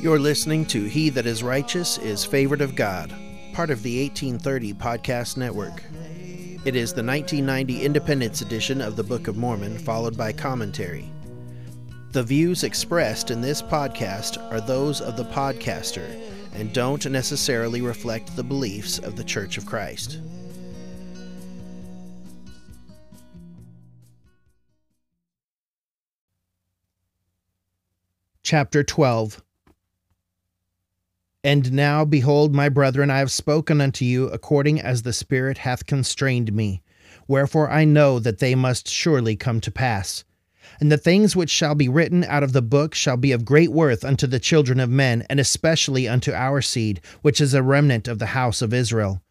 You're listening to He That Is Righteous is Favored of God, part of the 1830 Podcast Network. It is the 1990 Independence edition of the Book of Mormon, followed by commentary. The views expressed in this podcast are those of the podcaster and don't necessarily reflect the beliefs of the Church of Christ. Chapter 12 And now, behold, my brethren, I have spoken unto you according as the Spirit hath constrained me. Wherefore I know that they must surely come to pass. And the things which shall be written out of the book shall be of great worth unto the children of men, and especially unto our seed, which is a remnant of the house of Israel.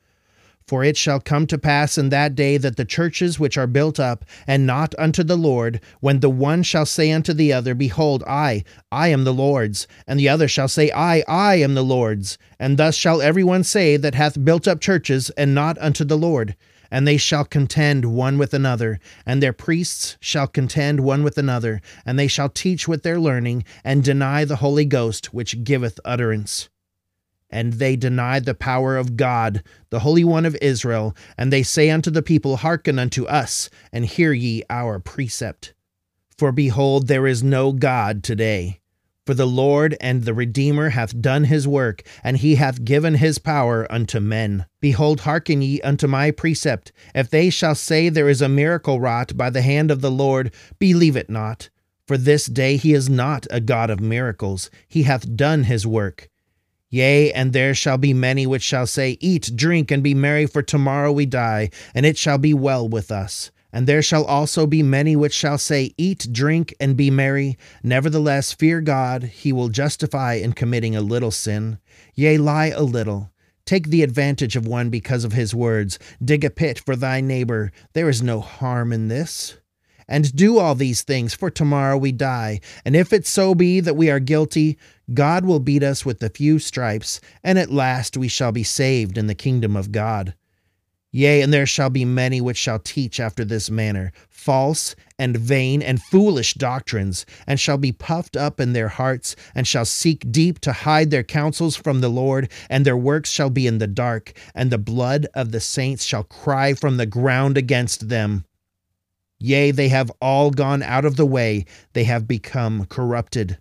For it shall come to pass in that day that the churches which are built up, and not unto the Lord, when the one shall say unto the other, Behold, I, I am the Lord's, and the other shall say, I, I am the Lord's, and thus shall every one say that hath built up churches, and not unto the Lord. And they shall contend one with another, and their priests shall contend one with another, and they shall teach with their learning, and deny the Holy Ghost which giveth utterance and they deny the power of God, the Holy One of Israel, and they say unto the people, Hearken unto us, and hear ye our precept. For behold, there is no God today. For the Lord and the Redeemer hath done his work, and he hath given his power unto men. Behold, hearken ye unto my precept. If they shall say there is a miracle wrought by the hand of the Lord, believe it not. For this day he is not a God of miracles, he hath done his work. Yea, and there shall be many which shall say, Eat, drink, and be merry, for tomorrow we die, and it shall be well with us. And there shall also be many which shall say, Eat, drink, and be merry. Nevertheless, fear God, he will justify in committing a little sin. Yea, lie a little. Take the advantage of one because of his words. Dig a pit for thy neighbor. There is no harm in this and do all these things, for tomorrow we die. And if it so be that we are guilty, God will beat us with a few stripes, and at last we shall be saved in the kingdom of God. Yea, and there shall be many which shall teach after this manner, false and vain and foolish doctrines, and shall be puffed up in their hearts, and shall seek deep to hide their counsels from the Lord, and their works shall be in the dark, and the blood of the saints shall cry from the ground against them. Yea, they have all gone out of the way, they have become corrupted.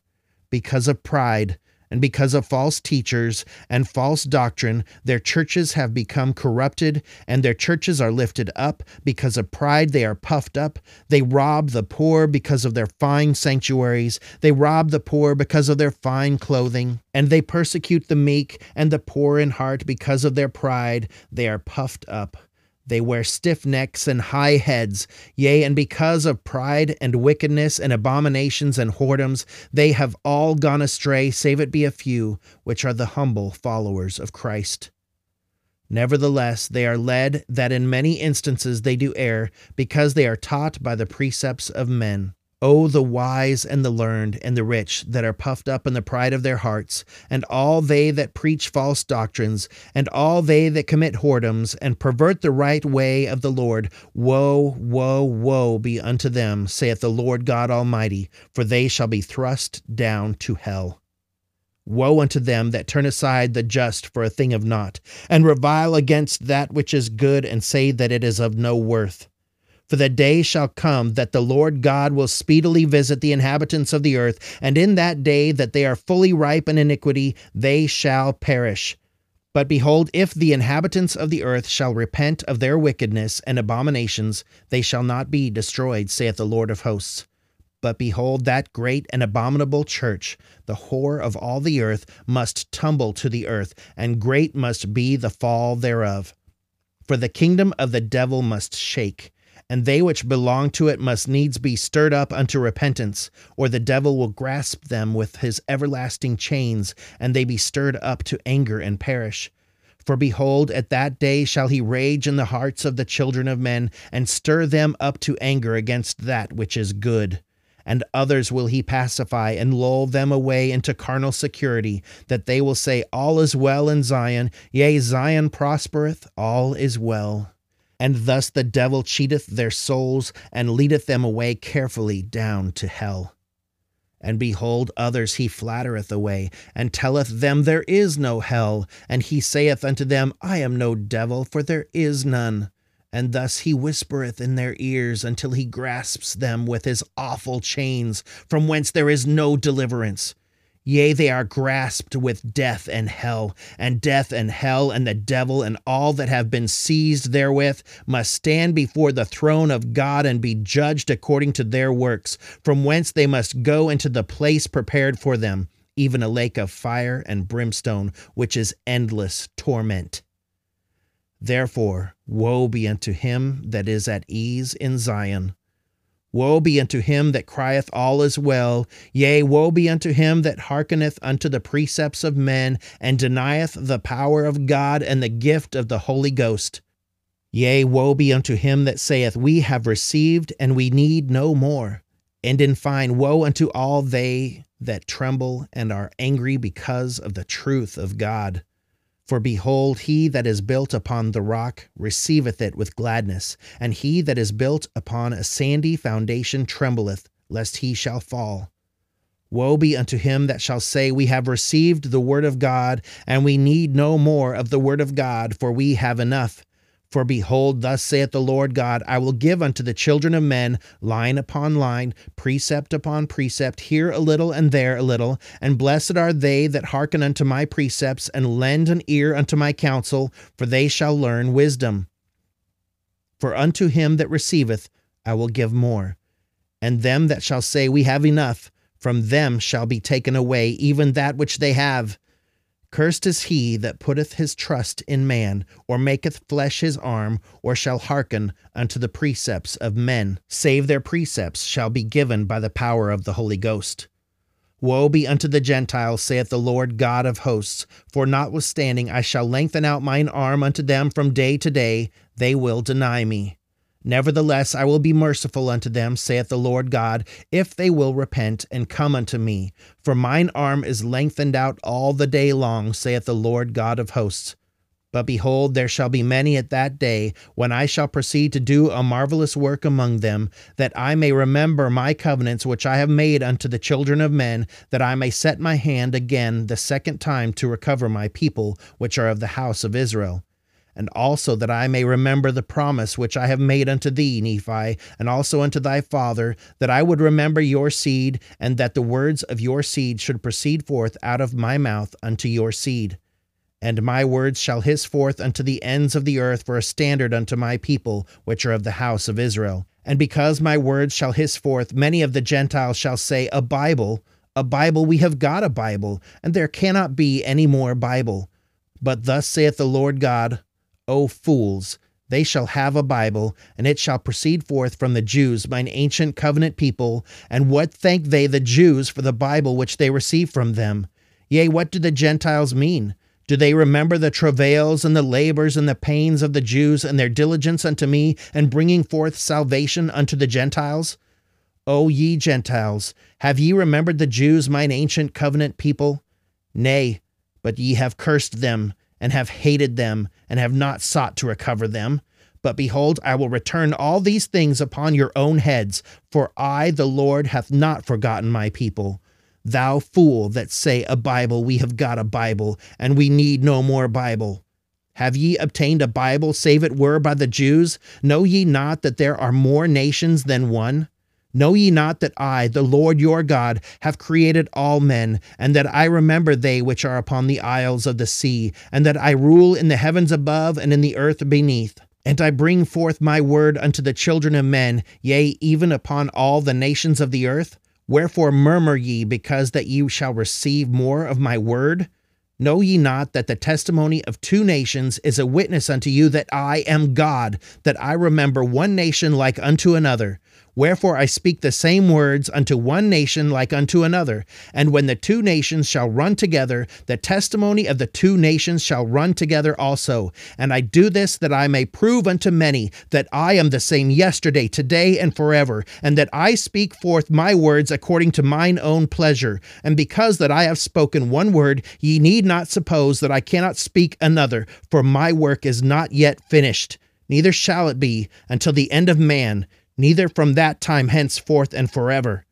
Because of pride, and because of false teachers and false doctrine, their churches have become corrupted, and their churches are lifted up. Because of pride, they are puffed up. They rob the poor because of their fine sanctuaries. They rob the poor because of their fine clothing. And they persecute the meek and the poor in heart because of their pride. They are puffed up. They wear stiff necks and high heads, yea, and because of pride and wickedness and abominations and whoredoms, they have all gone astray, save it be a few, which are the humble followers of Christ. Nevertheless, they are led that in many instances they do err, because they are taught by the precepts of men. O the wise and the learned and the rich that are puffed up in the pride of their hearts, and all they that preach false doctrines, and all they that commit whoredoms, and pervert the right way of the Lord, woe, woe, woe be unto them, saith the Lord God Almighty, for they shall be thrust down to hell. Woe unto them that turn aside the just for a thing of naught, and revile against that which is good, and say that it is of no worth. For the day shall come that the Lord God will speedily visit the inhabitants of the earth, and in that day that they are fully ripe in iniquity, they shall perish. But behold, if the inhabitants of the earth shall repent of their wickedness and abominations, they shall not be destroyed, saith the Lord of hosts. But behold, that great and abominable church, the whore of all the earth, must tumble to the earth, and great must be the fall thereof. For the kingdom of the devil must shake and they which belong to it must needs be stirred up unto repentance, or the devil will grasp them with his everlasting chains, and they be stirred up to anger and perish. For behold, at that day shall he rage in the hearts of the children of men, and stir them up to anger against that which is good. And others will he pacify, and lull them away into carnal security, that they will say, All is well in Zion, yea, Zion prospereth, all is well and thus the devil cheateth their souls and leadeth them away carefully down to hell. And behold, others he flattereth away, and telleth them there is no hell. And he saith unto them, I am no devil, for there is none. And thus he whispereth in their ears until he grasps them with his awful chains, from whence there is no deliverance. Yea, they are grasped with death and hell, and death and hell and the devil and all that have been seized therewith must stand before the throne of God and be judged according to their works, from whence they must go into the place prepared for them, even a lake of fire and brimstone, which is endless torment. Therefore, woe be unto him that is at ease in Zion Woe be unto him that crieth, All is well. Yea, woe be unto him that hearkeneth unto the precepts of men, and denieth the power of God and the gift of the Holy Ghost. Yea, woe be unto him that saith, We have received, and we need no more. And in fine, woe unto all they that tremble and are angry because of the truth of God. For behold, he that is built upon the rock receiveth it with gladness, and he that is built upon a sandy foundation trembleth, lest he shall fall. Woe be unto him that shall say, We have received the word of God, and we need no more of the word of God, for we have enough. For behold, thus saith the Lord God, I will give unto the children of men line upon line, precept upon precept, here a little and there a little. And blessed are they that hearken unto my precepts, and lend an ear unto my counsel, for they shall learn wisdom. For unto him that receiveth I will give more. And them that shall say, We have enough, from them shall be taken away even that which they have. Cursed is he that putteth his trust in man, or maketh flesh his arm, or shall hearken unto the precepts of men, save their precepts shall be given by the power of the Holy Ghost. Woe be unto the Gentiles, saith the Lord God of hosts, for notwithstanding I shall lengthen out mine arm unto them from day to day, they will deny me. Nevertheless, I will be merciful unto them, saith the Lord God, if they will repent and come unto me. For mine arm is lengthened out all the day long, saith the Lord God of hosts. But behold, there shall be many at that day, when I shall proceed to do a marvelous work among them, that I may remember my covenants which I have made unto the children of men, that I may set my hand again the second time to recover my people, which are of the house of Israel and also that I may remember the promise which I have made unto thee, Nephi, and also unto thy father, that I would remember your seed, and that the words of your seed should proceed forth out of my mouth unto your seed. And my words shall hiss forth unto the ends of the earth for a standard unto my people, which are of the house of Israel. And because my words shall hiss forth, many of the Gentiles shall say, A Bible, a Bible, we have got a Bible, and there cannot be any more Bible. But thus saith the Lord God, O fools, they shall have a Bible, and it shall proceed forth from the Jews, mine ancient covenant people. And what thank they the Jews for the Bible which they receive from them? Yea, what do the Gentiles mean? Do they remember the travails and the labors and the pains of the Jews and their diligence unto me, and bringing forth salvation unto the Gentiles? O ye Gentiles, have ye remembered the Jews, mine ancient covenant people? Nay, but ye have cursed them and have hated them, and have not sought to recover them. But behold, I will return all these things upon your own heads, for I, the Lord, hath not forgotten my people. Thou fool that say, A Bible, we have got a Bible, and we need no more Bible. Have ye obtained a Bible, save it were by the Jews? Know ye not that there are more nations than one? Know ye not that I, the Lord your God, have created all men, and that I remember they which are upon the isles of the sea, and that I rule in the heavens above and in the earth beneath? And I bring forth my word unto the children of men, yea, even upon all the nations of the earth? Wherefore murmur ye, because that ye shall receive more of my word? Know ye not that the testimony of two nations is a witness unto you that I am God, that I remember one nation like unto another? Wherefore I speak the same words unto one nation like unto another. And when the two nations shall run together, the testimony of the two nations shall run together also. And I do this that I may prove unto many that I am the same yesterday, today, and forever, and that I speak forth my words according to mine own pleasure. And because that I have spoken one word, ye need not suppose that I cannot speak another, for my work is not yet finished. Neither shall it be until the end of man neither from that time henceforth and forever.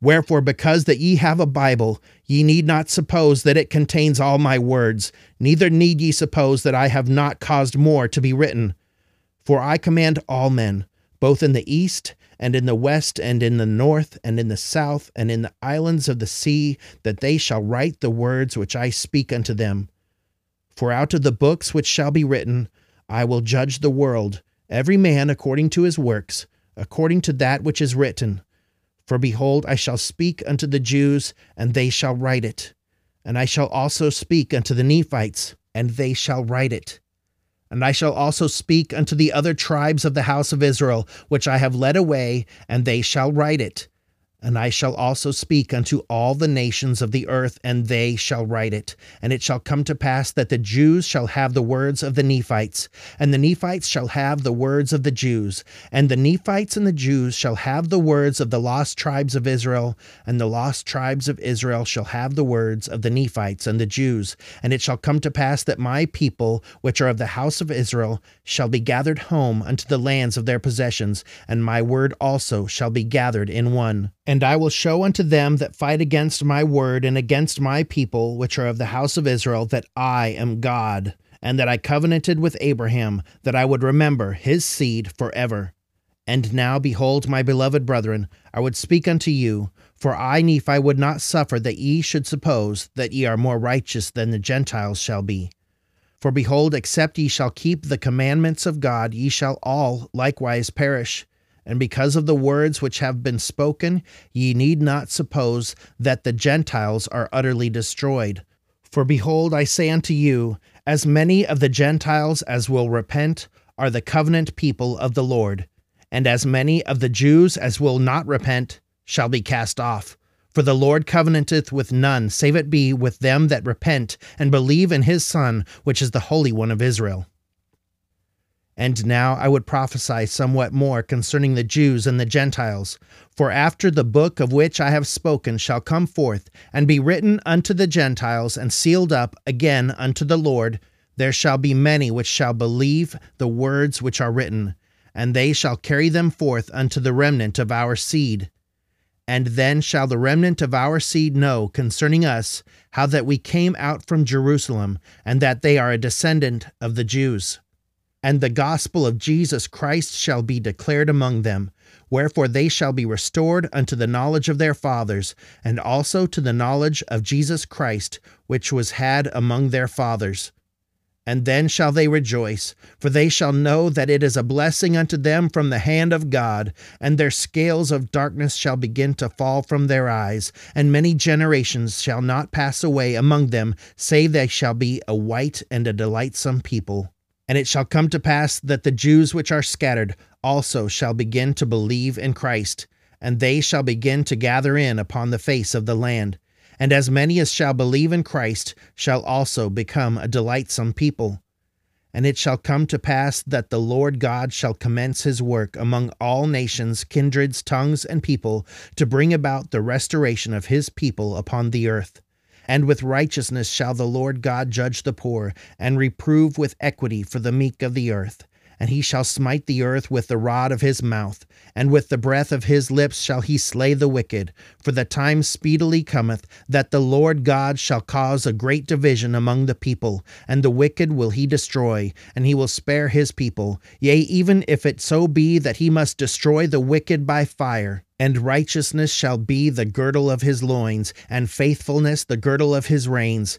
Wherefore, because that ye have a Bible, ye need not suppose that it contains all my words, neither need ye suppose that I have not caused more to be written. For I command all men, both in the east and in the west and in the north and in the south and in the islands of the sea, that they shall write the words which I speak unto them. For out of the books which shall be written, I will judge the world, every man according to his works, according to that which is written. For behold, I shall speak unto the Jews, and they shall write it. And I shall also speak unto the Nephites, and they shall write it. And I shall also speak unto the other tribes of the house of Israel, which I have led away, and they shall write it. And I shall also speak unto all the nations of the earth, and they shall write it. And it shall come to pass that the Jews shall have the words of the Nephites, and the Nephites shall have the words of the Jews, and the Nephites and the Jews shall have the words of the lost tribes of Israel, and the lost tribes of Israel shall have the words of the Nephites and the Jews. And it shall come to pass that my people, which are of the house of Israel, shall be gathered home unto the lands of their possessions, and my word also shall be gathered in one. And I will show unto them that fight against my word and against my people, which are of the house of Israel, that I am God, and that I covenanted with Abraham, that I would remember his seed forever. And now, behold, my beloved brethren, I would speak unto you, for I, Nephi, would not suffer that ye should suppose that ye are more righteous than the Gentiles shall be. For behold, except ye shall keep the commandments of God, ye shall all likewise perish. And because of the words which have been spoken, ye need not suppose that the Gentiles are utterly destroyed. For behold, I say unto you, as many of the Gentiles as will repent are the covenant people of the Lord, and as many of the Jews as will not repent shall be cast off. For the Lord covenanteth with none, save it be with them that repent and believe in his Son, which is the Holy One of Israel. And now I would prophesy somewhat more concerning the Jews and the Gentiles. For after the book of which I have spoken shall come forth, and be written unto the Gentiles, and sealed up again unto the Lord, there shall be many which shall believe the words which are written, and they shall carry them forth unto the remnant of our seed. And then shall the remnant of our seed know concerning us how that we came out from Jerusalem, and that they are a descendant of the Jews and the gospel of Jesus Christ shall be declared among them. Wherefore they shall be restored unto the knowledge of their fathers, and also to the knowledge of Jesus Christ, which was had among their fathers. And then shall they rejoice, for they shall know that it is a blessing unto them from the hand of God, and their scales of darkness shall begin to fall from their eyes, and many generations shall not pass away among them, save they shall be a white and a delightsome people. And it shall come to pass that the Jews which are scattered also shall begin to believe in Christ, and they shall begin to gather in upon the face of the land. And as many as shall believe in Christ shall also become a delightsome people. And it shall come to pass that the Lord God shall commence his work among all nations, kindreds, tongues, and people, to bring about the restoration of his people upon the earth. And with righteousness shall the Lord God judge the poor, and reprove with equity for the meek of the earth. And he shall smite the earth with the rod of his mouth, and with the breath of his lips shall he slay the wicked. For the time speedily cometh that the Lord God shall cause a great division among the people, and the wicked will he destroy, and he will spare his people. Yea, even if it so be that he must destroy the wicked by fire. And righteousness shall be the girdle of his loins, and faithfulness the girdle of his reins.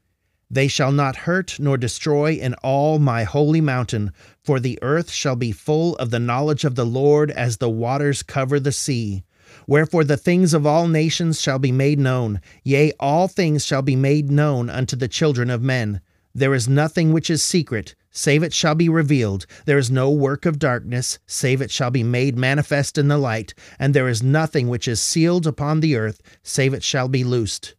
They shall not hurt nor destroy in all my holy mountain, for the earth shall be full of the knowledge of the Lord as the waters cover the sea. Wherefore the things of all nations shall be made known, yea, all things shall be made known unto the children of men. There is nothing which is secret, save it shall be revealed. There is no work of darkness, save it shall be made manifest in the light. And there is nothing which is sealed upon the earth, save it shall be loosed.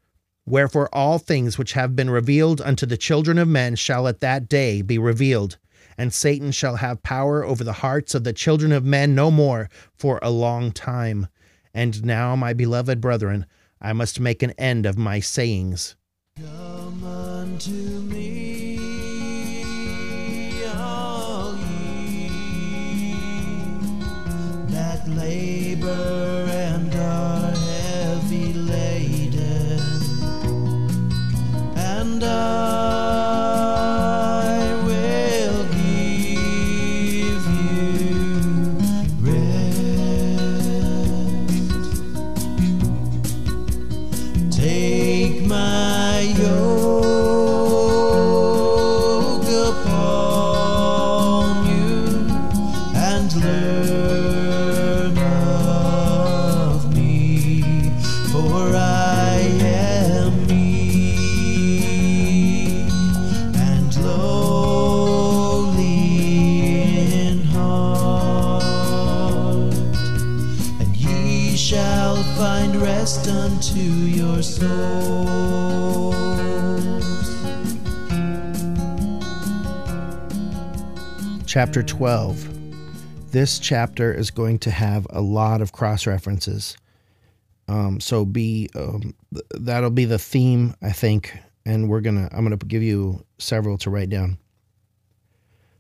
Wherefore all things which have been revealed unto the children of men shall at that day be revealed, and Satan shall have power over the hearts of the children of men no more for a long time. And now, my beloved brethren, I must make an end of my sayings. Come unto me, labor and shall find rest unto your souls. Chapter 12. This chapter is going to have a lot of cross references. Um, so be um, th- that'll be the theme, I think, and we're gonna I'm gonna give you several to write down.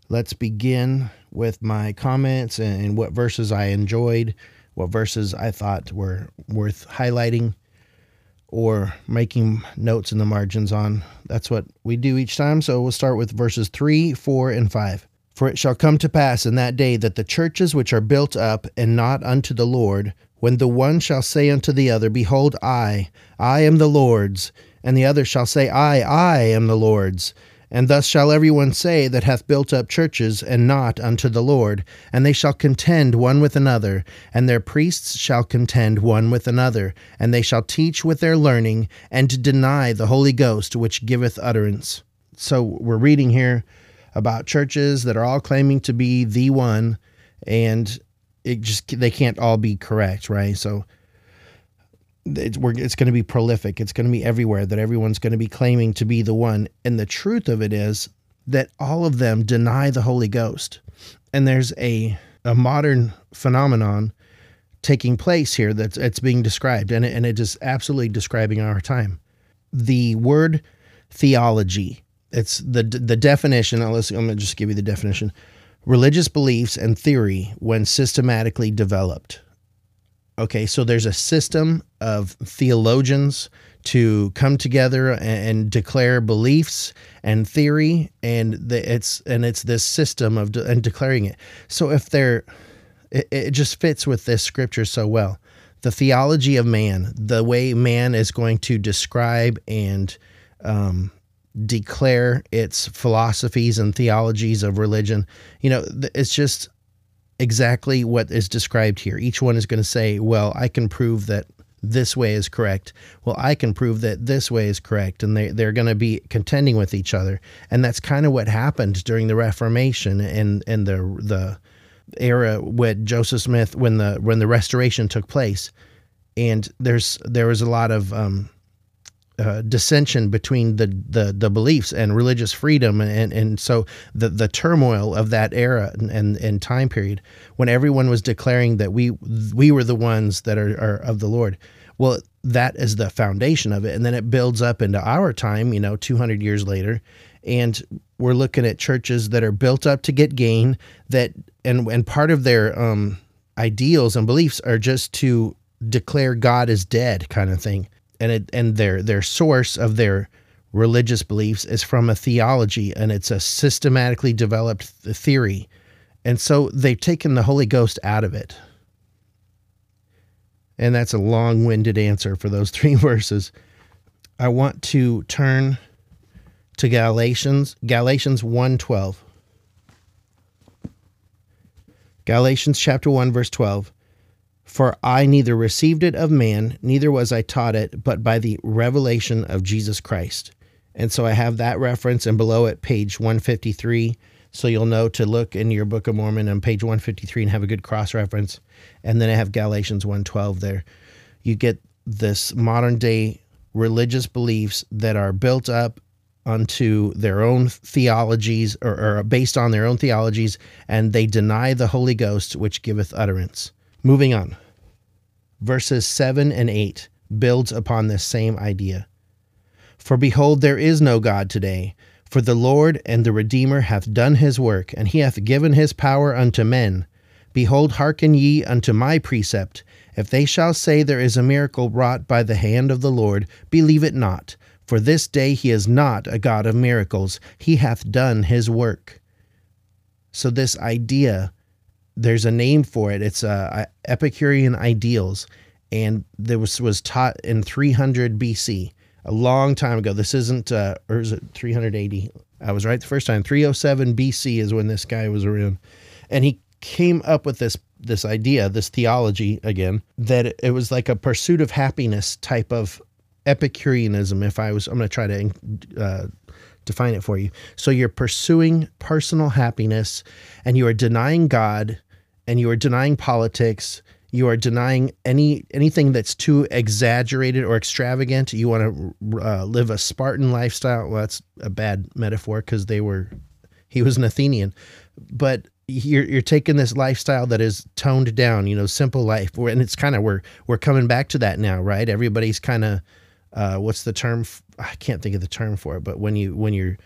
Let's begin with my comments and, and what verses I enjoyed, what verses I thought were worth highlighting or making notes in the margins on. That's what we do each time. So we'll start with verses 3, 4, and 5. For it shall come to pass in that day that the churches which are built up and not unto the Lord, when the one shall say unto the other, Behold, I, I am the Lord's, and the other shall say, I, I am the Lord's. And thus shall every one say that hath built up churches and not unto the Lord, and they shall contend one with another, and their priests shall contend one with another, and they shall teach with their learning, and deny the Holy Ghost which giveth utterance. So we're reading here about churches that are all claiming to be the one, and it just they can't all be correct, right? So it's it's going to be prolific. It's going to be everywhere that everyone's going to be claiming to be the one. And the truth of it is that all of them deny the Holy Ghost. And there's a a modern phenomenon taking place here that's it's being described, and it, and it is absolutely describing our time. The word theology. It's the the definition. Let's, I'm going to just give you the definition: religious beliefs and theory when systematically developed. Okay, so there's a system of theologians to come together and, declare beliefs and theory, and the, it's and it's this system of de- and declaring it. So if they're, it, it just fits with this scripture so well. The theology of man, the way man is going to describe and um, declare its philosophies and theologies of religion. You know, it's just exactly what is described here. Each one is going to say, well, I can prove that this way is correct. Well, I can prove that this way is correct. And they, they're going to be contending with each other. And that's kind of what happened during the Reformation and, and the, the era with Joseph Smith when the, when the restoration took place. And there's, there was a lot of, um, uh, dissension between the, the the beliefs and religious freedom and and so the the turmoil of that era and, and, and time period when everyone was declaring that we we were the ones that are, are of the Lord. Well that is the foundation of it. And then it builds up into our time you know 200 years later. And we're looking at churches that are built up to get gain that and and part of their um ideals and beliefs are just to declare God is dead kind of thing and it and their their source of their religious beliefs is from a theology and it's a systematically developed th- theory. And so they've taken the holy ghost out of it. And that's a long-winded answer for those three verses. I want to turn to galatians galatians 1:12 galatians chapter 1 verse 12 for I neither received it of man, neither was I taught it, but by the revelation of Jesus Christ. And so I have that reference, and below it, page 153. So you'll know to look in your Book of Mormon on page 153 and have a good cross reference. And then I have Galatians 1:12 there. You get this modern day religious beliefs that are built up unto their own theologies or, or based on their own theologies, and they deny the Holy Ghost, which giveth utterance. Moving on. Verses 7 and 8 builds upon this same idea. For behold, there is no God today, for the Lord and the Redeemer hath done his work, and he hath given his power unto men. Behold, hearken ye unto my precept. If they shall say there is a miracle wrought by the hand of the Lord, believe it not. For this day he is not a God of miracles, he hath done his work. So, this idea, there's a name for it. It's uh, Epicurean ideals, and there was, was taught in 300 BC a long time ago. This isn't, uh, or is it 380? I was right the first time. 307 BC is when this guy was around, and he came up with this this idea, this theology again, that it was like a pursuit of happiness type of Epicureanism. If I was, I'm going to try to uh, define it for you. So you're pursuing personal happiness, and you are denying God, and you are denying politics, you are denying any anything that's too exaggerated or extravagant. You want to uh, live a Spartan lifestyle. Well, that's a bad metaphor because they were. He was an Athenian, but you're you're taking this lifestyle that is toned down. You know, simple life, and it's kind of we're we're coming back to that now, right? Everybody's kind of. Uh, what's the term? I can't think of the term for it, but when you when you're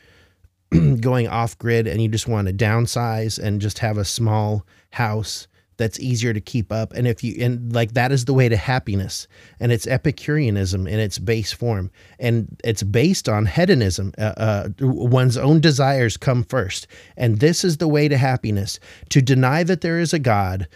going off grid and you just want to downsize and just have a small house that's easier to keep up and if you and like that is the way to happiness and it's epicureanism in its base form and it's based on hedonism uh, uh, one's own desires come first and this is the way to happiness. To deny that there is a god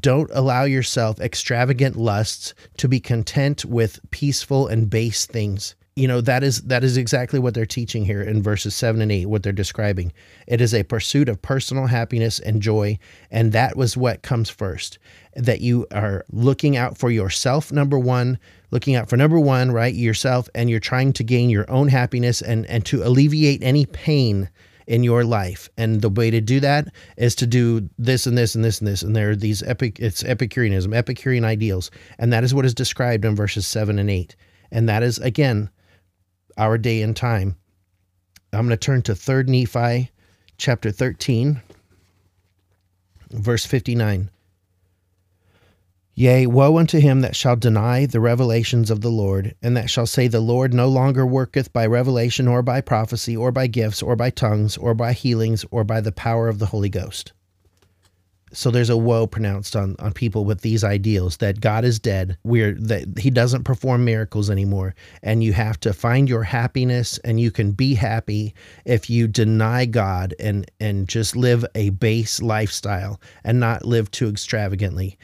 don't allow yourself extravagant lusts to be content with peaceful and base things you know that is that is exactly what they're teaching here in verses 7 and 8 what they're describing. It is a pursuit of personal happiness and joy and that was what comes first that you are looking out for yourself number 1 looking out for number 1 right yourself and you're trying to gain your own happiness and and to alleviate any pain in your life. And the way to do that is to do this and this and this and this. And there are these epic it's epicureanism epicurean ideals. And that is what is described in verses 7 and 8 and that is again our day and time. I'm going to turn to 3rd Nephi chapter 13, verse 59. Yea, woe unto him that shall deny the revelations of the Lord, and that shall say, The Lord no longer worketh by revelation, or by prophecy, or by gifts, or by tongues, or by healings, or by the power of the Holy Ghost so there's a woe pronounced on on people with these ideals that God is dead. We're that He doesn't perform miracles anymore, and you have to find your happiness, and you can be happy if you deny God and and just live a base lifestyle and not live too extravagantly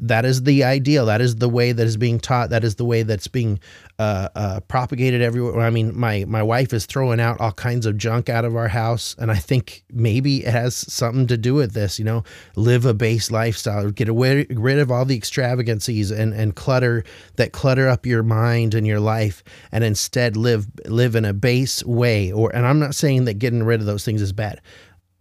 that is the ideal. That is the way that is being taught. That is the way that's being uh, uh, propagated everywhere. I mean, my my wife is throwing out all kinds of junk out of our house, and I think maybe it has something to do with this. You know, live a base lifestyle, get away, rid of all the extravagancies and and clutter that clutter up your mind and your life, and instead live live in a base way. Or, and I'm not saying that getting rid of those things is bad,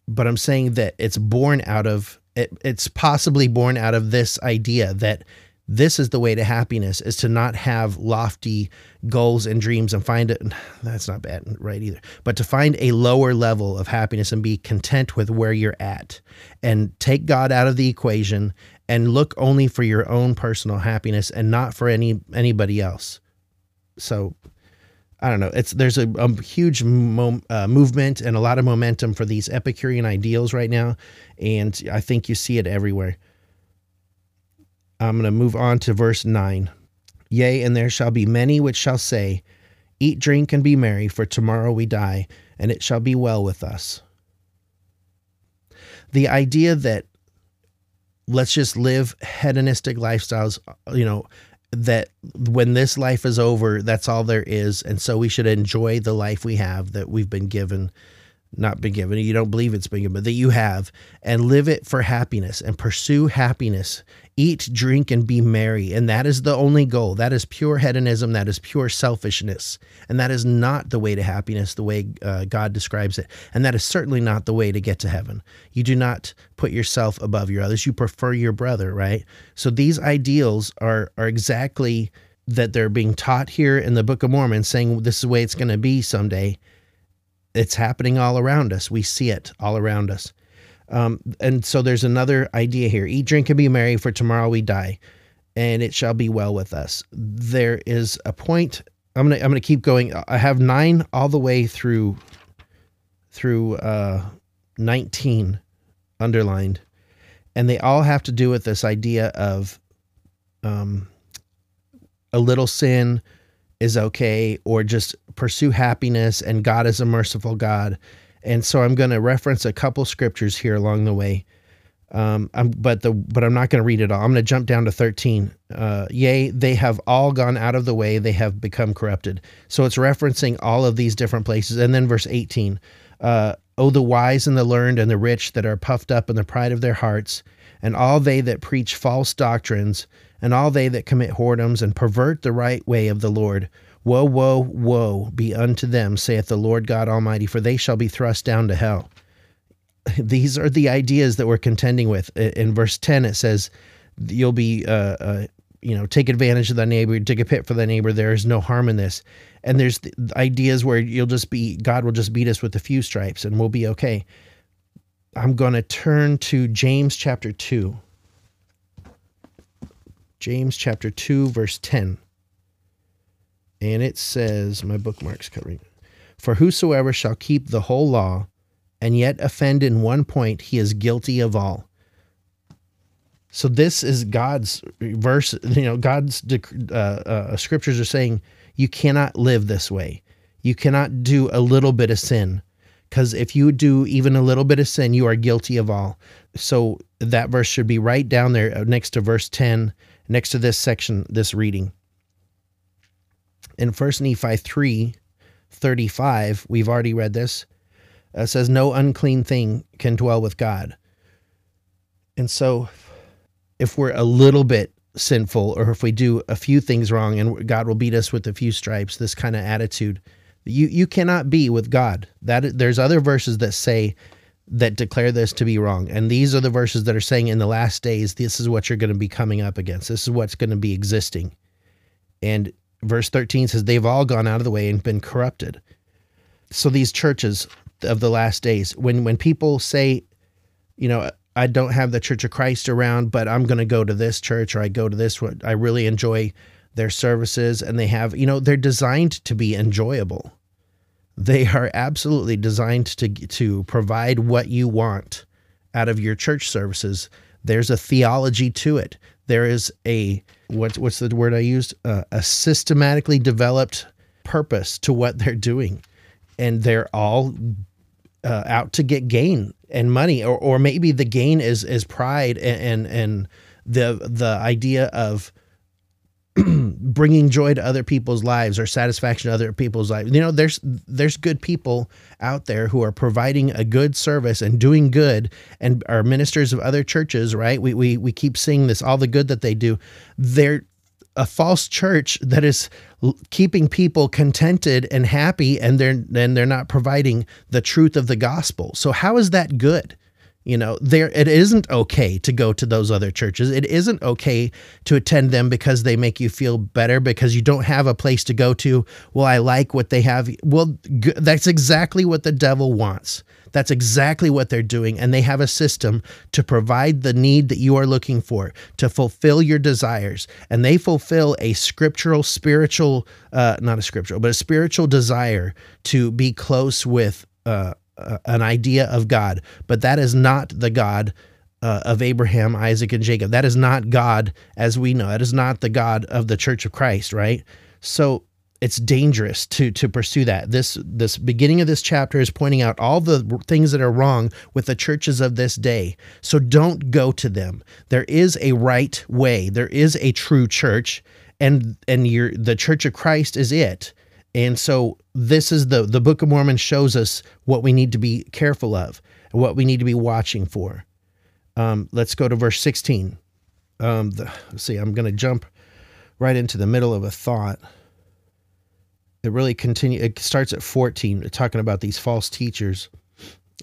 but I'm saying that it's born out of it, it's possibly born out of this idea that this is the way to happiness is to not have lofty goals and dreams and find it that's not bad right either but to find a lower level of happiness and be content with where you're at. And take god out of the equation and look only for your own personal happiness and not for any anybody else. So I don't know. It's there's a, a huge mo- uh, movement and a lot of momentum for these Epicurean ideals right now, and I think you see it everywhere. I'm going to move on to verse nine. Yea, and there shall be many which shall say, Eat, drink, and be merry, for tomorrow we die, and it shall be well with us. The idea that let's just live hedonistic lifestyles, you know, that when this life is over, that's all there is. And so we should enjoy the life we have that we've been given, not been given. You don't believe it's been given, but that you have, and live it for happiness and pursue happiness eat, drink, and be merry. And that is the only goal. That is pure hedonism. That is pure selfishness. And that is not the way to happiness, the way uh, God describes it. And that is certainly not the way to get to heaven. You do not put yourself above your others. You prefer your brother, right? So these ideals are, are exactly that they're being taught here in the Book of Mormon, saying this is the way it's going to be someday. It's happening all around us. We see it all around us. Um, and so there's another idea here eat, drink, and be merry, for tomorrow we die, and it shall be well with us. There is a point. I'm gonna I'm gonna keep going. I have nine all the way through through uh, 19 underlined, and they all have to do with this idea of um, a little sin is okay, or just pursue happiness, and God is a merciful God. And so I'm going to reference a couple scriptures here along the way. Um, I'm, but the but I'm not going to read it all. I'm going to jump down to 13. Uh, yea, they have all gone out of the way; they have become corrupted. So it's referencing all of these different places. And then verse 18. Uh, oh, the wise and the learned and the rich that are puffed up in the pride of their hearts, and all they that preach false doctrines, and all they that commit whoredoms and pervert the right way of the Lord. Woe, woe, woe be unto them, saith the Lord God Almighty, for they shall be thrust down to hell. These are the ideas that we're contending with. In verse 10, it says, You'll be, uh, uh, you know, take advantage of thy neighbor, dig a pit for thy neighbor. There is no harm in this. And there's the ideas where you'll just be, God will just beat us with a few stripes and we'll be okay. I'm going to turn to James chapter 2. James chapter 2, verse 10. And it says, my bookmark's covering For whosoever shall keep the whole law and yet offend in one point, he is guilty of all. So this is God's verse. You know, God's uh, uh, scriptures are saying you cannot live this way. You cannot do a little bit of sin, because if you do even a little bit of sin, you are guilty of all. So that verse should be right down there uh, next to verse ten next to this section, this reading. In 1 Nephi 3 35, we've already read this, uh, says, No unclean thing can dwell with God. And so, if we're a little bit sinful, or if we do a few things wrong and God will beat us with a few stripes, this kind of attitude, you, you cannot be with God. That There's other verses that say, that declare this to be wrong. And these are the verses that are saying in the last days, this is what you're going to be coming up against. This is what's going to be existing. And verse 13 says, they've all gone out of the way and been corrupted. So these churches of the last days, when, when people say, you know, I don't have the Church of Christ around, but I'm going to go to this church or I go to this, one, I really enjoy their services and they have, you know, they're designed to be enjoyable they are absolutely designed to to provide what you want out of your church services. There's a theology to it. There is a what's what's the word I used? Uh, a systematically developed purpose to what they're doing, and they're all uh, out to get gain and money, or or maybe the gain is is pride and and, and the the idea of bringing joy to other people's lives or satisfaction to other people's lives. You know, there's there's good people out there who are providing a good service and doing good and are ministers of other churches, right? We we we keep seeing this all the good that they do. They're a false church that is keeping people contented and happy and they're and they're not providing the truth of the gospel. So how is that good? You know, there it isn't okay to go to those other churches. It isn't okay to attend them because they make you feel better because you don't have a place to go to. Well, I like what they have. Well, g- that's exactly what the devil wants. That's exactly what they're doing. And they have a system to provide the need that you are looking for, to fulfill your desires. And they fulfill a scriptural, spiritual, uh, not a scriptural, but a spiritual desire to be close with uh, an idea of God, but that is not the God uh, of Abraham, Isaac, and Jacob. That is not God as we know. That is not the God of the Church of Christ, right? So it's dangerous to to pursue that. This this beginning of this chapter is pointing out all the things that are wrong with the churches of this day. So don't go to them. There is a right way. There is a true church, and and your the Church of Christ is it. And so this is the the Book of Mormon shows us what we need to be careful of, what we need to be watching for. Um, let's go to verse 16. Um, the, let's see, I'm going to jump right into the middle of a thought. It really continue. It starts at 14, talking about these false teachers.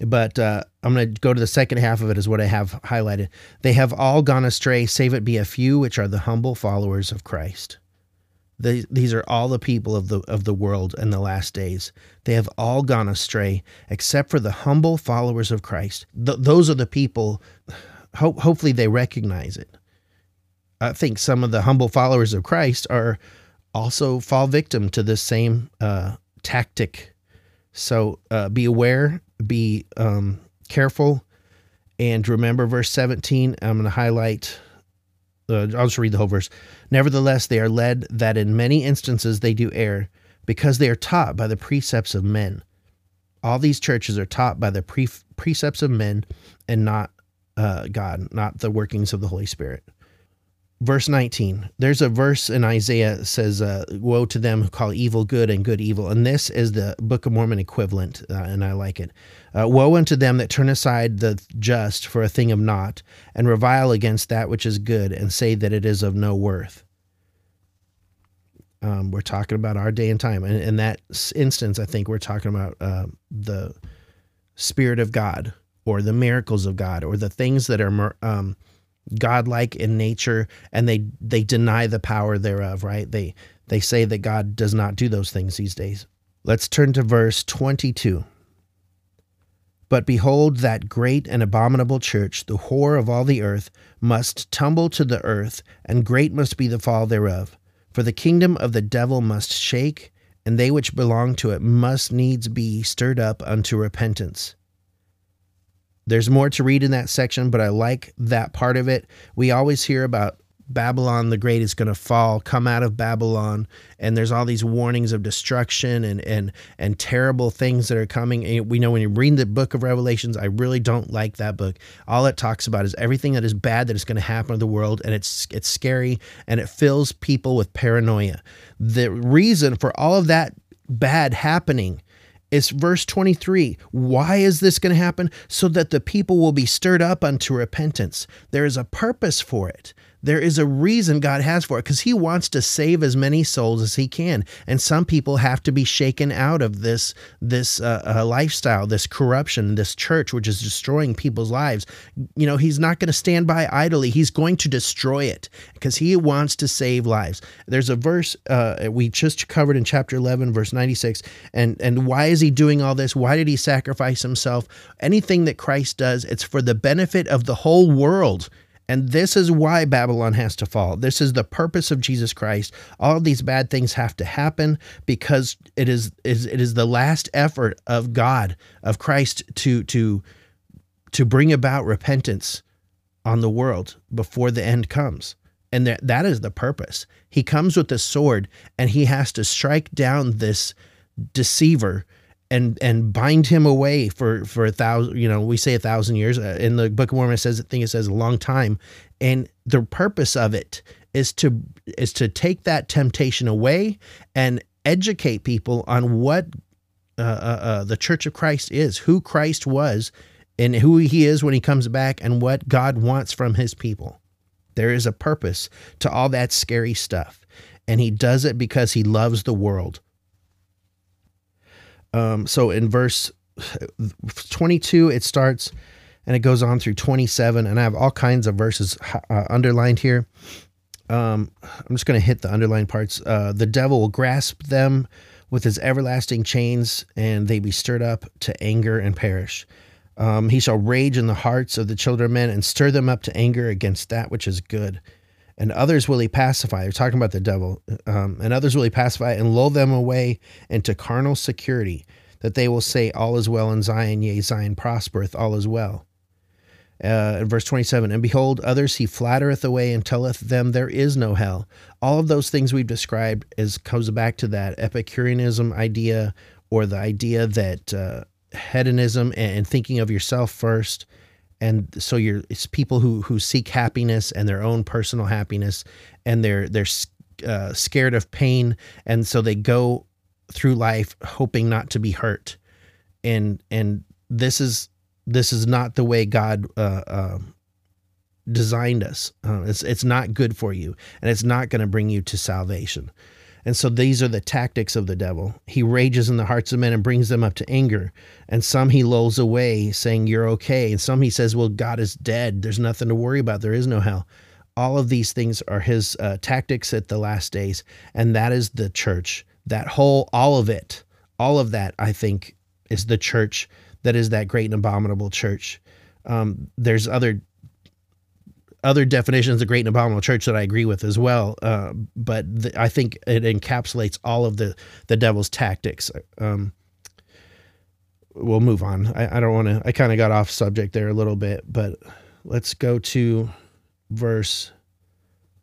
But uh, I'm going to go to the second half of it, is what I have highlighted. They have all gone astray, save it be a few, which are the humble followers of Christ These are all the people of the of the world in the last days. They have all gone astray, except for the humble followers of Christ. Th- those are the people. Ho- hopefully, they recognize it. I think some of the humble followers of Christ are also fall victim to this same uh, tactic. So uh, be aware, be um, careful, and remember verse 17. I'm going to highlight uh, I'll just read the whole verse. Nevertheless, they are led that in many instances they do err, because they are taught by the precepts of men. All these churches are taught by the pre- precepts of men and not uh, God, not the workings of the Holy Spirit. Verse 19. There's a verse in Isaiah says, uh, Woe to them who call evil good and good evil. And this is the Book of Mormon equivalent, uh, and I like it. Uh, Woe unto them that turn aside the just for a thing of naught, and revile against that which is good, and say that it is of no worth. Um, we're talking about our day and time. And in that instance, I think we're talking about uh, the Spirit of God or the miracles of God or the things that are um, godlike in nature and they they deny the power thereof right? They they say that god does not do those things these days. Let's turn to verse 22 but behold that great and abominable church the whore of all the earth must tumble to the earth and great must be the fall thereof. For the kingdom of the devil must shake and they which belong to it must needs be stirred up unto repentance there's more to read in that section, but I like that part of it. We always hear about Babylon the Great is going to fall, come out of Babylon, and there's all these warnings of destruction and and and terrible things that are coming. And we know when you read the book of Revelations, I really don't like that book. All it talks about is everything that is bad that is going to happen to the world, and it's it's scary and it fills people with paranoia. The reason for all of that bad happening is verse 23. Why is this going to happen? So that the people will be stirred up unto repentance. There is a purpose for it. There is a reason God has for it because He wants to save as many souls as He can, and some people have to be shaken out of this this uh, uh, lifestyle, this corruption, this church which is destroying people's lives. You know, He's not going to stand by idly. He's going to destroy it because He wants to save lives. There's a verse uh, we just covered in chapter 11, verse 96, and and why is He doing all this? Why did He sacrifice Himself? Anything that Christ does, it's for the benefit of the whole world. And this is why Babylon has to fall. This is the purpose of Jesus Christ. All these bad things have to happen because it is, is it is the last effort of God, of Christ to to to bring about repentance on the world before the end comes. And that, that is the purpose. He comes with a sword and he has to strike down this deceiver and and bind him away for for a thousand you know we say a thousand years uh, in the book of mormon it says i think it says a long time. And the purpose of it is to is to take that temptation away and educate people on what uh, uh, uh, the church of christ is who christ was and who he is when he comes back and what god wants from his people. There is a purpose to all that scary stuff. And he does it because he loves the world um, so in verse 22, it starts and it goes on through 27, and I have all kinds of verses uh, underlined here. Um, I'm just going to hit the underlined parts. Uh, the devil will grasp them with his everlasting chains, and they be stirred up to anger and perish. Um, he shall rage in the hearts of the children of men and stir them up to anger against that which is good and others will he pacify. They're talking about the devil. Um, and others will he pacify and lull them away into carnal security, that they will say, All is well in Zion, yea, Zion prospereth, all is well. Uh, verse 27 And behold, others he flattereth away and telleth them there is no hell. All of those things we've described is comes back to that Epicureanism idea or the idea that uh, hedonism and thinking of yourself first and so you're it's people who who seek happiness and their own personal happiness and they're they're uh, scared of pain and so they go through life hoping not to be hurt. And and this is this is not the way god uh, uh, designed us. Uh, it's it's not good for you and it's not going to bring you to salvation and so these are the tactics of the devil. He rages in the hearts of men and brings them up to anger. And some he lulls away, saying, You're okay. And some he says, Well, God is dead. There's nothing to worry about. There is no hell. All of these things are his uh, tactics at the last days, and that is the church. That whole, all of it, all of that, I think, is the church that is that great and abominable church. Um, there's other other definitions of great and abominable church that I agree with as well. Uh, but th- I think it encapsulates all of the the devil's tactics. Um, we'll move on. I, I don't want to. I kind of got off subject there a little bit, but let's go to verse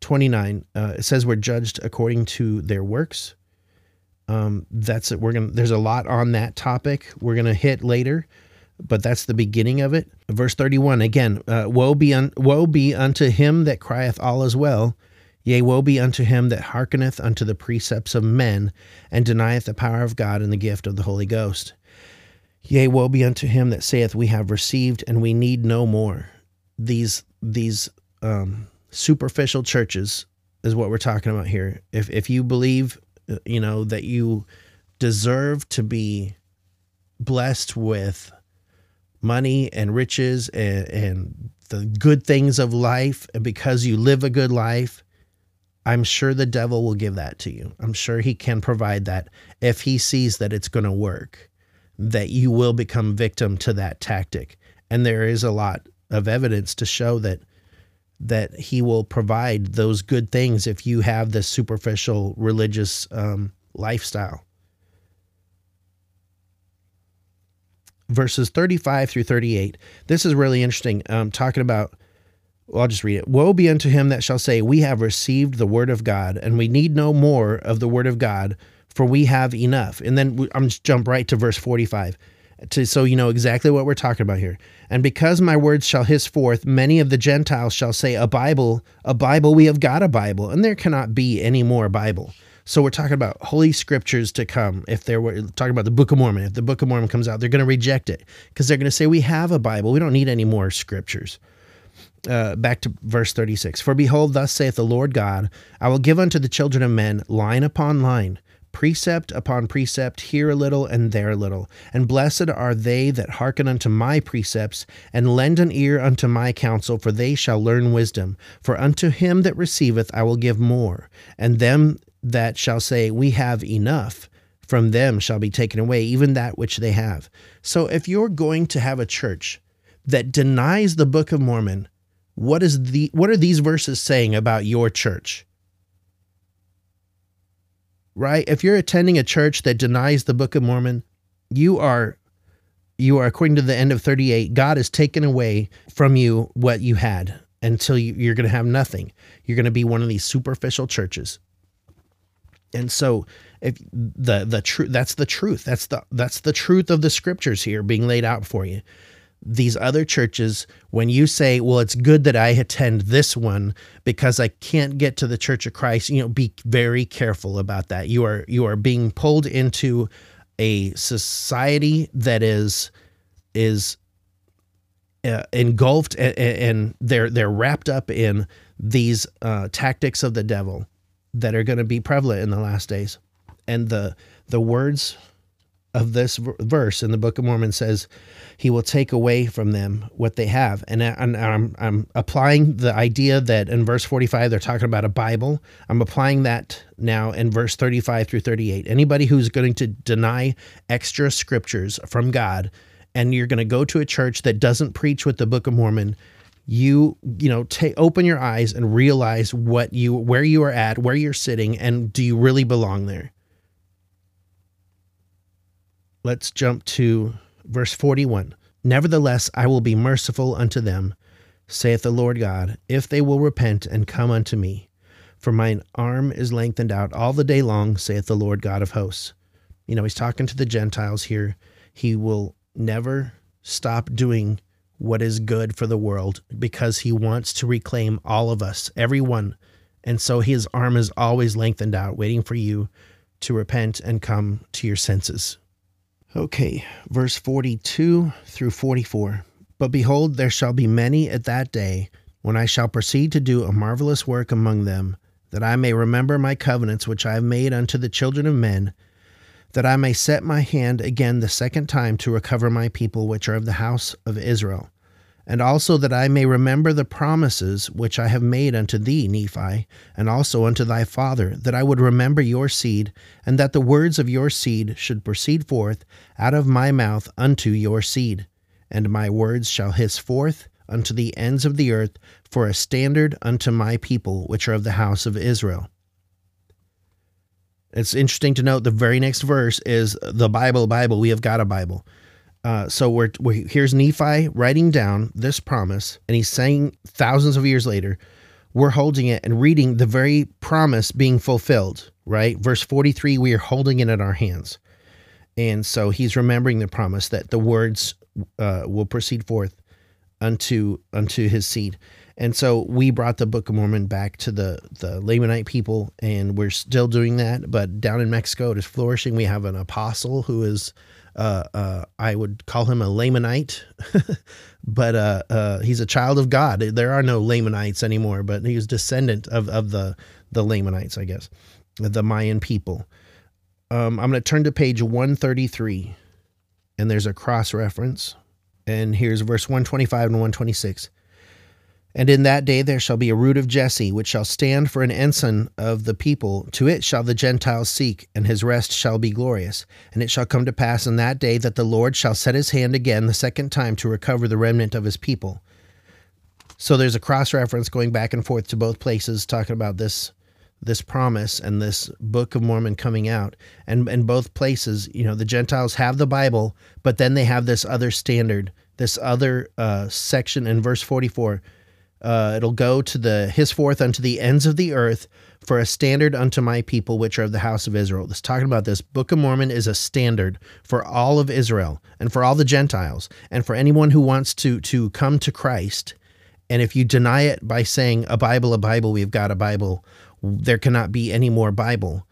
twenty nine. Uh, it says we're judged according to their works. Um, that's it. We're gonna. There's a lot on that topic. We're gonna hit later but that's the beginning of it. Verse 31 again, uh, woe be un- woe be unto him that crieth all is well, yea, woe be unto him that hearkeneth unto the precepts of men, and denieth the power of God and the gift of the Holy Ghost. Yea, woe be unto him that saith, We have received, and we need no more. These these um, superficial churches is what we're talking about here. If if you believe, uh, you know, that you deserve to be blessed with money and riches and, and the good things of life, and because you live a good life, I'm sure the devil will give that to you. I'm sure he can provide that if he sees that it's going to work, that you will become victim to that tactic. And there is a lot of evidence to show that that he will provide those good things if you have this superficial religious um, lifestyle. Verses 35 through 38. This is really interesting. Um, talking about, well, I'll just read it. Woe be unto him that shall say, We have received the word of God, and we need no more of the word of God, for we have enough. And then I'm just jump right to verse 45. To, so you know exactly what we're talking about here. And because my words shall hiss forth, many of the Gentiles shall say, A Bible, a Bible, we have got a Bible, and there cannot be any more Bible. So we're talking about holy scriptures to come. If they're talking about the Book of Mormon, if the Book of Mormon comes out, they're going to reject it because they're going to say we have a Bible. We don't need any more scriptures. Uh, back to verse 36 For behold, thus saith the Lord God, I will give unto the children of men line upon line, precept upon precept, here a little and there a little. And blessed are they that hearken unto my precepts, and lend an ear unto my counsel, for they shall learn wisdom. For unto him that receiveth I will give more, and them that shall say, We have enough, from them shall be taken away, even that which they have. So if you're going to have a church that denies the Book of Mormon, what is the what are these verses saying about your church? Right? If you're attending a church that denies the Book of Mormon, you are you are according to the end of 38, God has taken away from you what you had until you, you're going to have nothing. You're going to be one of these superficial churches and so if the the truth that's the truth. That's the that's the truth of the scriptures here being laid out for you. These other churches when you say well it's good that i attend this one because i can't get to the church of christ you know be very careful about that. You are you are being pulled into a society that is is uh, engulfed and, and, they're they're wrapped up in these uh, tactics of the devil that are going to be prevalent in the last days. And the the words of this verse in the Book of Mormon says, "He will take away from them what they have." And, I, and I'm I'm applying the idea that in verse 45 they're talking about a Bible. I'm applying that now in verse 35 through 38. Anybody who's going to deny extra scriptures from God, and you're going to go to a church that doesn't preach with the Book of Mormon you you know take open your eyes and realize what you where you are at where you're sitting and do you really belong there? Let's jump to verse 41 nevertheless i will be merciful unto them saith the lord god if they will repent and come unto me. For mine arm is lengthened out all the day long saith the lord god of hosts. You know he's talking to the gentiles here. He will never stop doing what is good for the world because he wants to reclaim all of us, everyone. And so his arm is always lengthened out, waiting for you to repent and come to your senses. Okay, verse 42 through 44. But behold, there shall be many at that day when I shall proceed to do a marvelous work among them, that I may remember my covenants which I have made unto the children of men that I may set my hand again the second time to recover my people which are of the house of Israel. and also that I may remember the promises which I have made unto thee, Nephi, and also unto thy father, that I would remember your seed, and that the words of your seed should proceed forth out of my mouth unto your seed. And my words shall hiss forth unto the ends of the earth for a standard unto my people, which are of the house of Israel. It's interesting to note the very next verse is the Bible, Bible, we have got a Bible. Uh, so we're, we're here's Nephi writing down this promise, and he's saying thousands of years later, we're holding it and reading the very promise being fulfilled. Right, verse forty three, we are holding it in our hands, and so he's remembering the promise that the words uh, will proceed forth unto unto his seed. And so we brought the Book of Mormon back to the the Lamanite people, and we're still doing that. But down in Mexico, it is flourishing. We have an apostle who is uh, uh, I would call him a Lamanite, but uh, uh, he's a child of God. There are no Lamanites anymore, but he was descendant of, of the, the Lamanites, I guess, the Mayan people. Um, I'm going to turn to page 133, and there's a cross reference. And here's verse 125 and 126. And in that day there shall be a root of Jesse, which shall stand for an ensign of the people. To it shall the Gentiles seek, and his rest shall be glorious. And it shall come to pass in that day that the Lord shall set his hand again the second time to recover the remnant of his people. So there's a cross reference going back and forth to both places, talking about this this promise and this book of Mormon coming out. And in both places, you know, the Gentiles have the Bible, but then they have this other standard, this other uh, section in verse 44 uh, it'll go to the his forth unto the ends of the earth for a standard unto my people which are of the house of Israel. This talking about this Book of Mormon is a standard for all of Israel and for all the Gentiles and for anyone who wants to to come to Christ. And if you deny it by saying a Bible, a Bible, we've got a Bible, there cannot be any more Bible.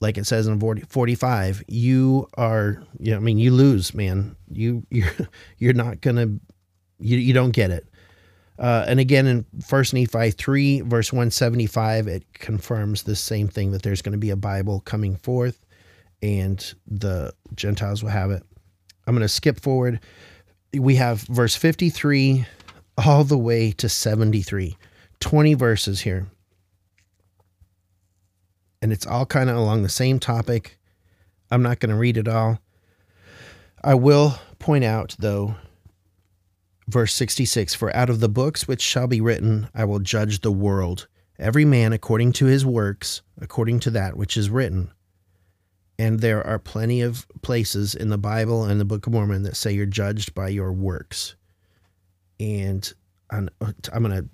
Like it says in 40, 45, you are, you know, I mean, you lose, man. You, you're, you're not to, you, you don't get it. Uh, and again, in First Nephi 3, verse 175, it confirms the same thing that there's going to be a Bible coming forth and the Gentiles will have it. I'm going to skip forward. We have verse 53 all the way to 73, 20 verses here. And it's all kind of along the same topic. I'm not going to read it all. I will point out, though, Verse 66 For out of the books which shall be written, I will judge the world, every man according to his works, according to that which is written. And there are plenty of places in the Bible and the Book of Mormon that say you're judged by your works. And I'm, I'm going to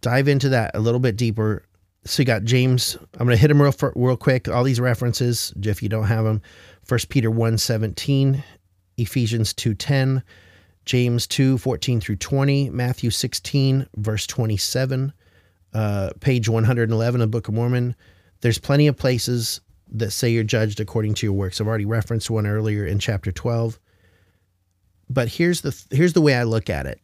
dive into that a little bit deeper. So you got James. I'm going to hit him real real quick. All these references, if you don't have them, First Peter 1 17, Ephesians 2 10, James 2 14 through 20, Matthew 16, verse 27, uh, page 111 of Book of Mormon. There's plenty of places that say you're judged according to your works. I've already referenced one earlier in chapter 12. But here's the here's the way I look at it.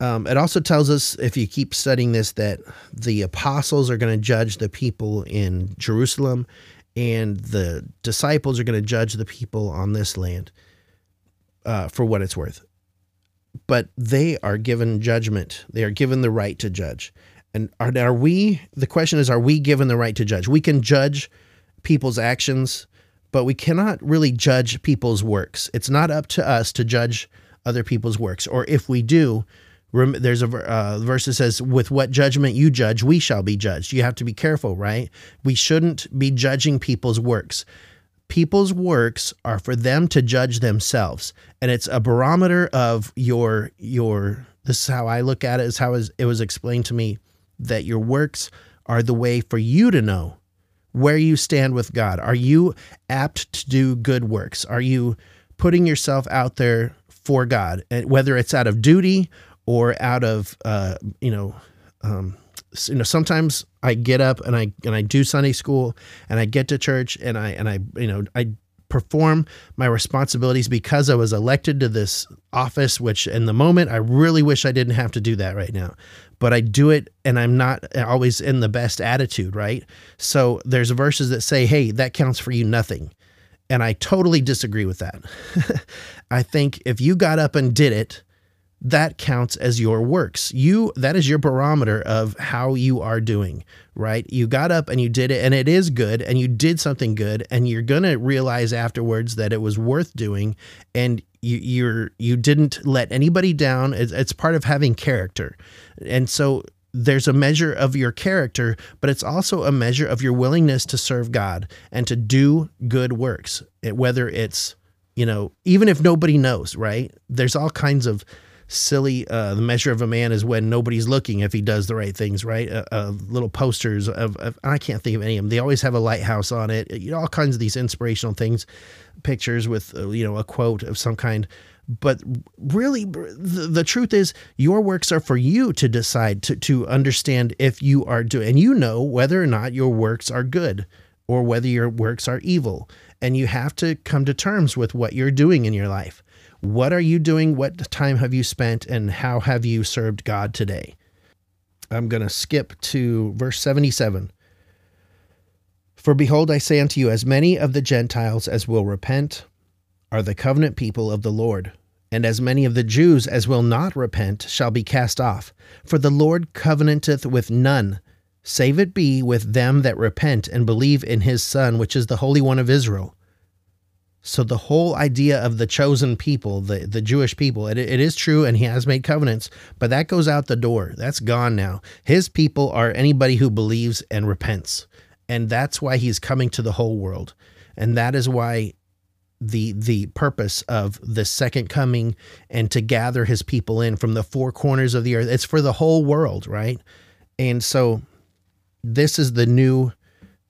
Um, it also tells us, if you keep studying this, that the apostles are going to judge the people in Jerusalem, and the disciples are going to judge the people on this land uh, for what it's worth but they are given judgment. They are given the right to judge. And are, are we, the question is, are we given the right to judge? We can judge people's actions, but we cannot really judge people's works. It's not up to us to judge other people's works. Or if we do, there's a uh, verse that says, With what judgment you judge, we shall be judged. You have to be careful, right? We shouldn't be judging people's works people's works are for them to judge themselves. And it's a barometer of your your this is how i look at it is how it was explained to me that your works are the way for you to know where you stand with god. Are you apt to do good works? Are you putting yourself out there for god? And whether it's out of duty or out of uh, you know um, you know sometimes I get up and I and I do Sunday school and I get to church and I and I you know I perform my responsibilities because I was elected to this office which in the moment I really wish I didn't have to do that right now. But I do it and I'm not uh, always in the best attitude right? So there's verses that say hey that counts for you nothing. And I totally disagree with that. I think if you got up and did it that counts as your works. You that is your barometer of how you are doing, right? You got up and you did it and it is good and you did something good and you're going to realize afterwards that it was worth doing and you you're you didn't let anybody down. It's, it's part of having character. And so there's a measure of your character, but it's also a measure of your willingness to serve God and to do good works. Whether it's, you know, even if nobody knows, right? There's all kinds of silly uh, the measure of a man is when nobody's looking if he does the right things right? Uh, uh, little posters of, of, i can't think of any of them they always have a lighthouse on it. You know all kinds of these inspirational things pictures with uh, you know a quote of some kind. But really the, the truth is your works are for you to decide to, to understand if you are doing and you know whether or not your works are good or whether your works are evil. And you have to come to terms with what you're doing in your life what are you doing? What time have you spent? And how have you served God today? I'm going to skip to verse 77. For behold, I say unto you, as many of the Gentiles as will repent are the covenant people of the Lord, and as many of the Jews as will not repent shall be cast off. For the Lord covenanteth with none, save it be with them that repent and believe in his Son, which is the Holy One of Israel. So the whole idea of the chosen people, the, the Jewish people, it, it is true and he has made covenants, but that goes out the door. That's gone now. His people are anybody who believes and repents. And that's why he's coming to the whole world. And that is why the the purpose of the second coming and to gather his people in from the four corners of the earth. It's for the whole world, right? And so this is the new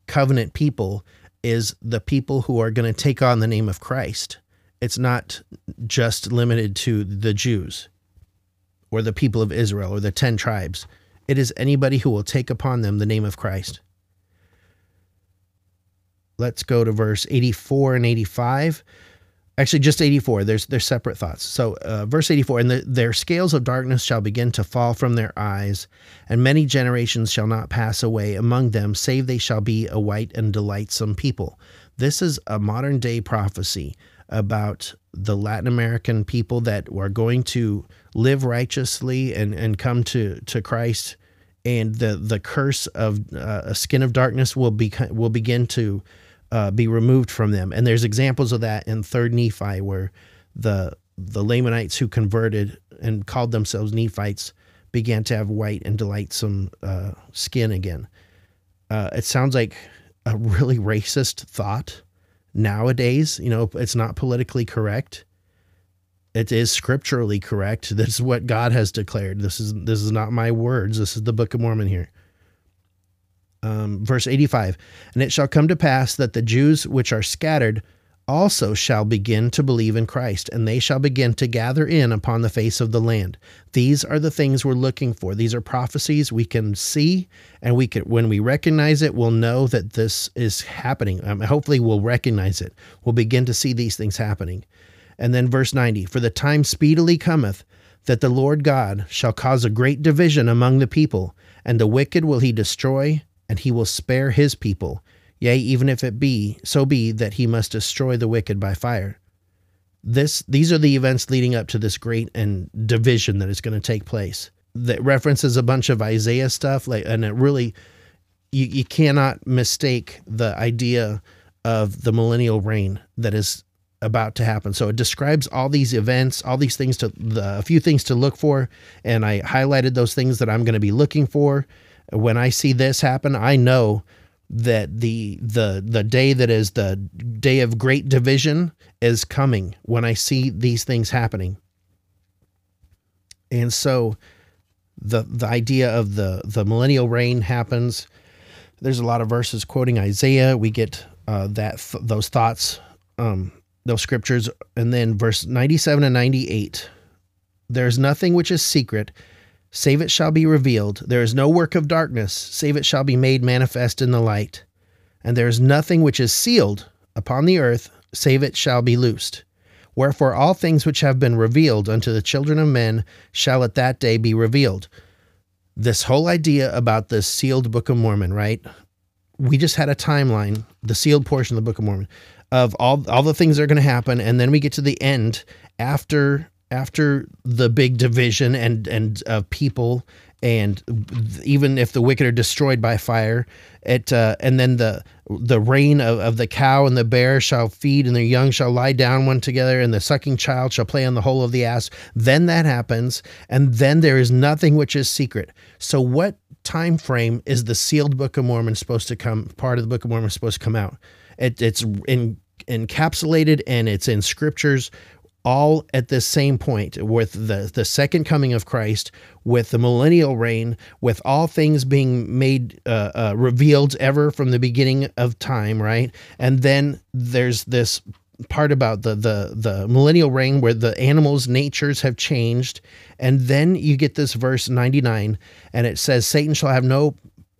covenant people is the people who are going to take on the name of Christ. It's not just limited to the Jews or the people of Israel or the 10 tribes. It is anybody who will take upon them the name of Christ. Let's go to verse 84 and 85 actually just 84 there's there's separate thoughts. So uh, verse 84 and the, their scales of darkness shall begin to fall from their eyes and many generations shall not pass away among them save they shall be a white and delightsome people. This is a modern day prophecy about the latin american people that are going to live righteously and and come to to christ and the the curse of uh, a skin of darkness will be will begin to uh, be removed from them. And there's examples of that in Third Nephi, where the the Lamanites who converted and called themselves Nephites began to have white and delightsome uh, skin again. Uh, it sounds like a really racist thought nowadays. You know, it's not politically correct. It is scripturally correct. This is what God has declared. This is this is not my words. This is the Book of Mormon here um, verse 85 And it shall come to pass that the Jews which are scattered also shall begin to believe in Christ, and they shall begin to gather in upon the face of the land. These are the things we're looking for. These are prophecies we can see, and we can, when we recognize it, we'll know that this is happening. Um, hopefully, we'll recognize it. We'll begin to see these things happening. And then verse 90 For the time speedily cometh that the Lord God shall cause a great division among the people, and the wicked will he destroy, and he will spare his people, yea, even if it be so be that he must destroy the wicked by fire. This these are the events leading up to this great and division that is going to take place. That references a bunch of Isaiah stuff, like and it really you, you cannot mistake the idea of the millennial reign that is about to happen. So it describes all these events, all these things to the a few things to look for, and I highlighted those things that I'm going to be looking for when I see this happen, I know that the the the day that is the day of great division is coming when I see these things happening. And so the the idea of the the millennial reign happens. There's a lot of verses quoting Isaiah. We get uh, that th- those thoughts, um, those scriptures, and then verse 97 and 98. There's nothing which is secret save it shall be revealed. There is no work of darkness, save it shall be made manifest in the light. And there is nothing which is sealed upon the earth, save it shall be loosed. Wherefore all things which have been revealed unto the children of men shall at that day be revealed. This whole idea about the sealed Book of Mormon, right? We just had a timeline, the sealed portion of the Book of Mormon, of all all the things that are going to happen, and then we get to the end after after the big division and and of people and even if the wicked are destroyed by fire it uh, and then the the reign of, of the cow and the bear shall feed and their young shall lie down one together and the sucking child shall play on the hole of the ass. Then that happens and then there is nothing which is secret. So what time frame is the sealed book of mormon supposed to come part of the book of mormon supposed to come out? It, it's in encapsulated and it's in scriptures all at the same point with the, the second coming of Christ, with the millennial reign, with all things being made uh, uh, revealed ever from the beginning of time, right? And then there's this part about the the the millennial reign where the animals' natures have changed, and then you get this verse ninety nine, and it says, "Satan shall have no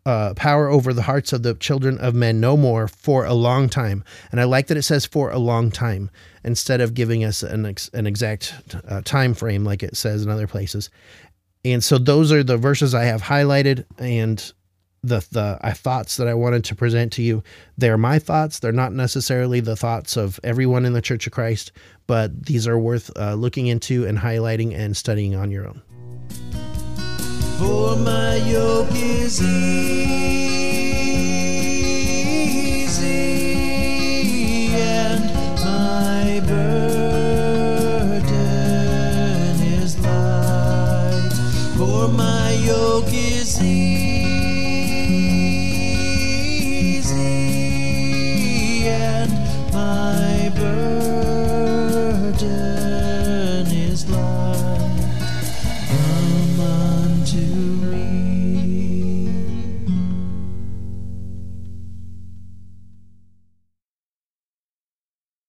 uh, power over the hearts of the children of men no more for a long time. And I like that it says for a long time instead of giving us an, ex- an exact uh, time frame like it says in other places. And so those are the verses I have highlighted and the the uh, thoughts that I wanted to present to you. They're my thoughts. They're not necessarily the thoughts of everyone in the Church of Christ, but these are worth uh, looking into and highlighting and studying on your own for my yoke is easy and my burden is light. For my yoke is easy and my burden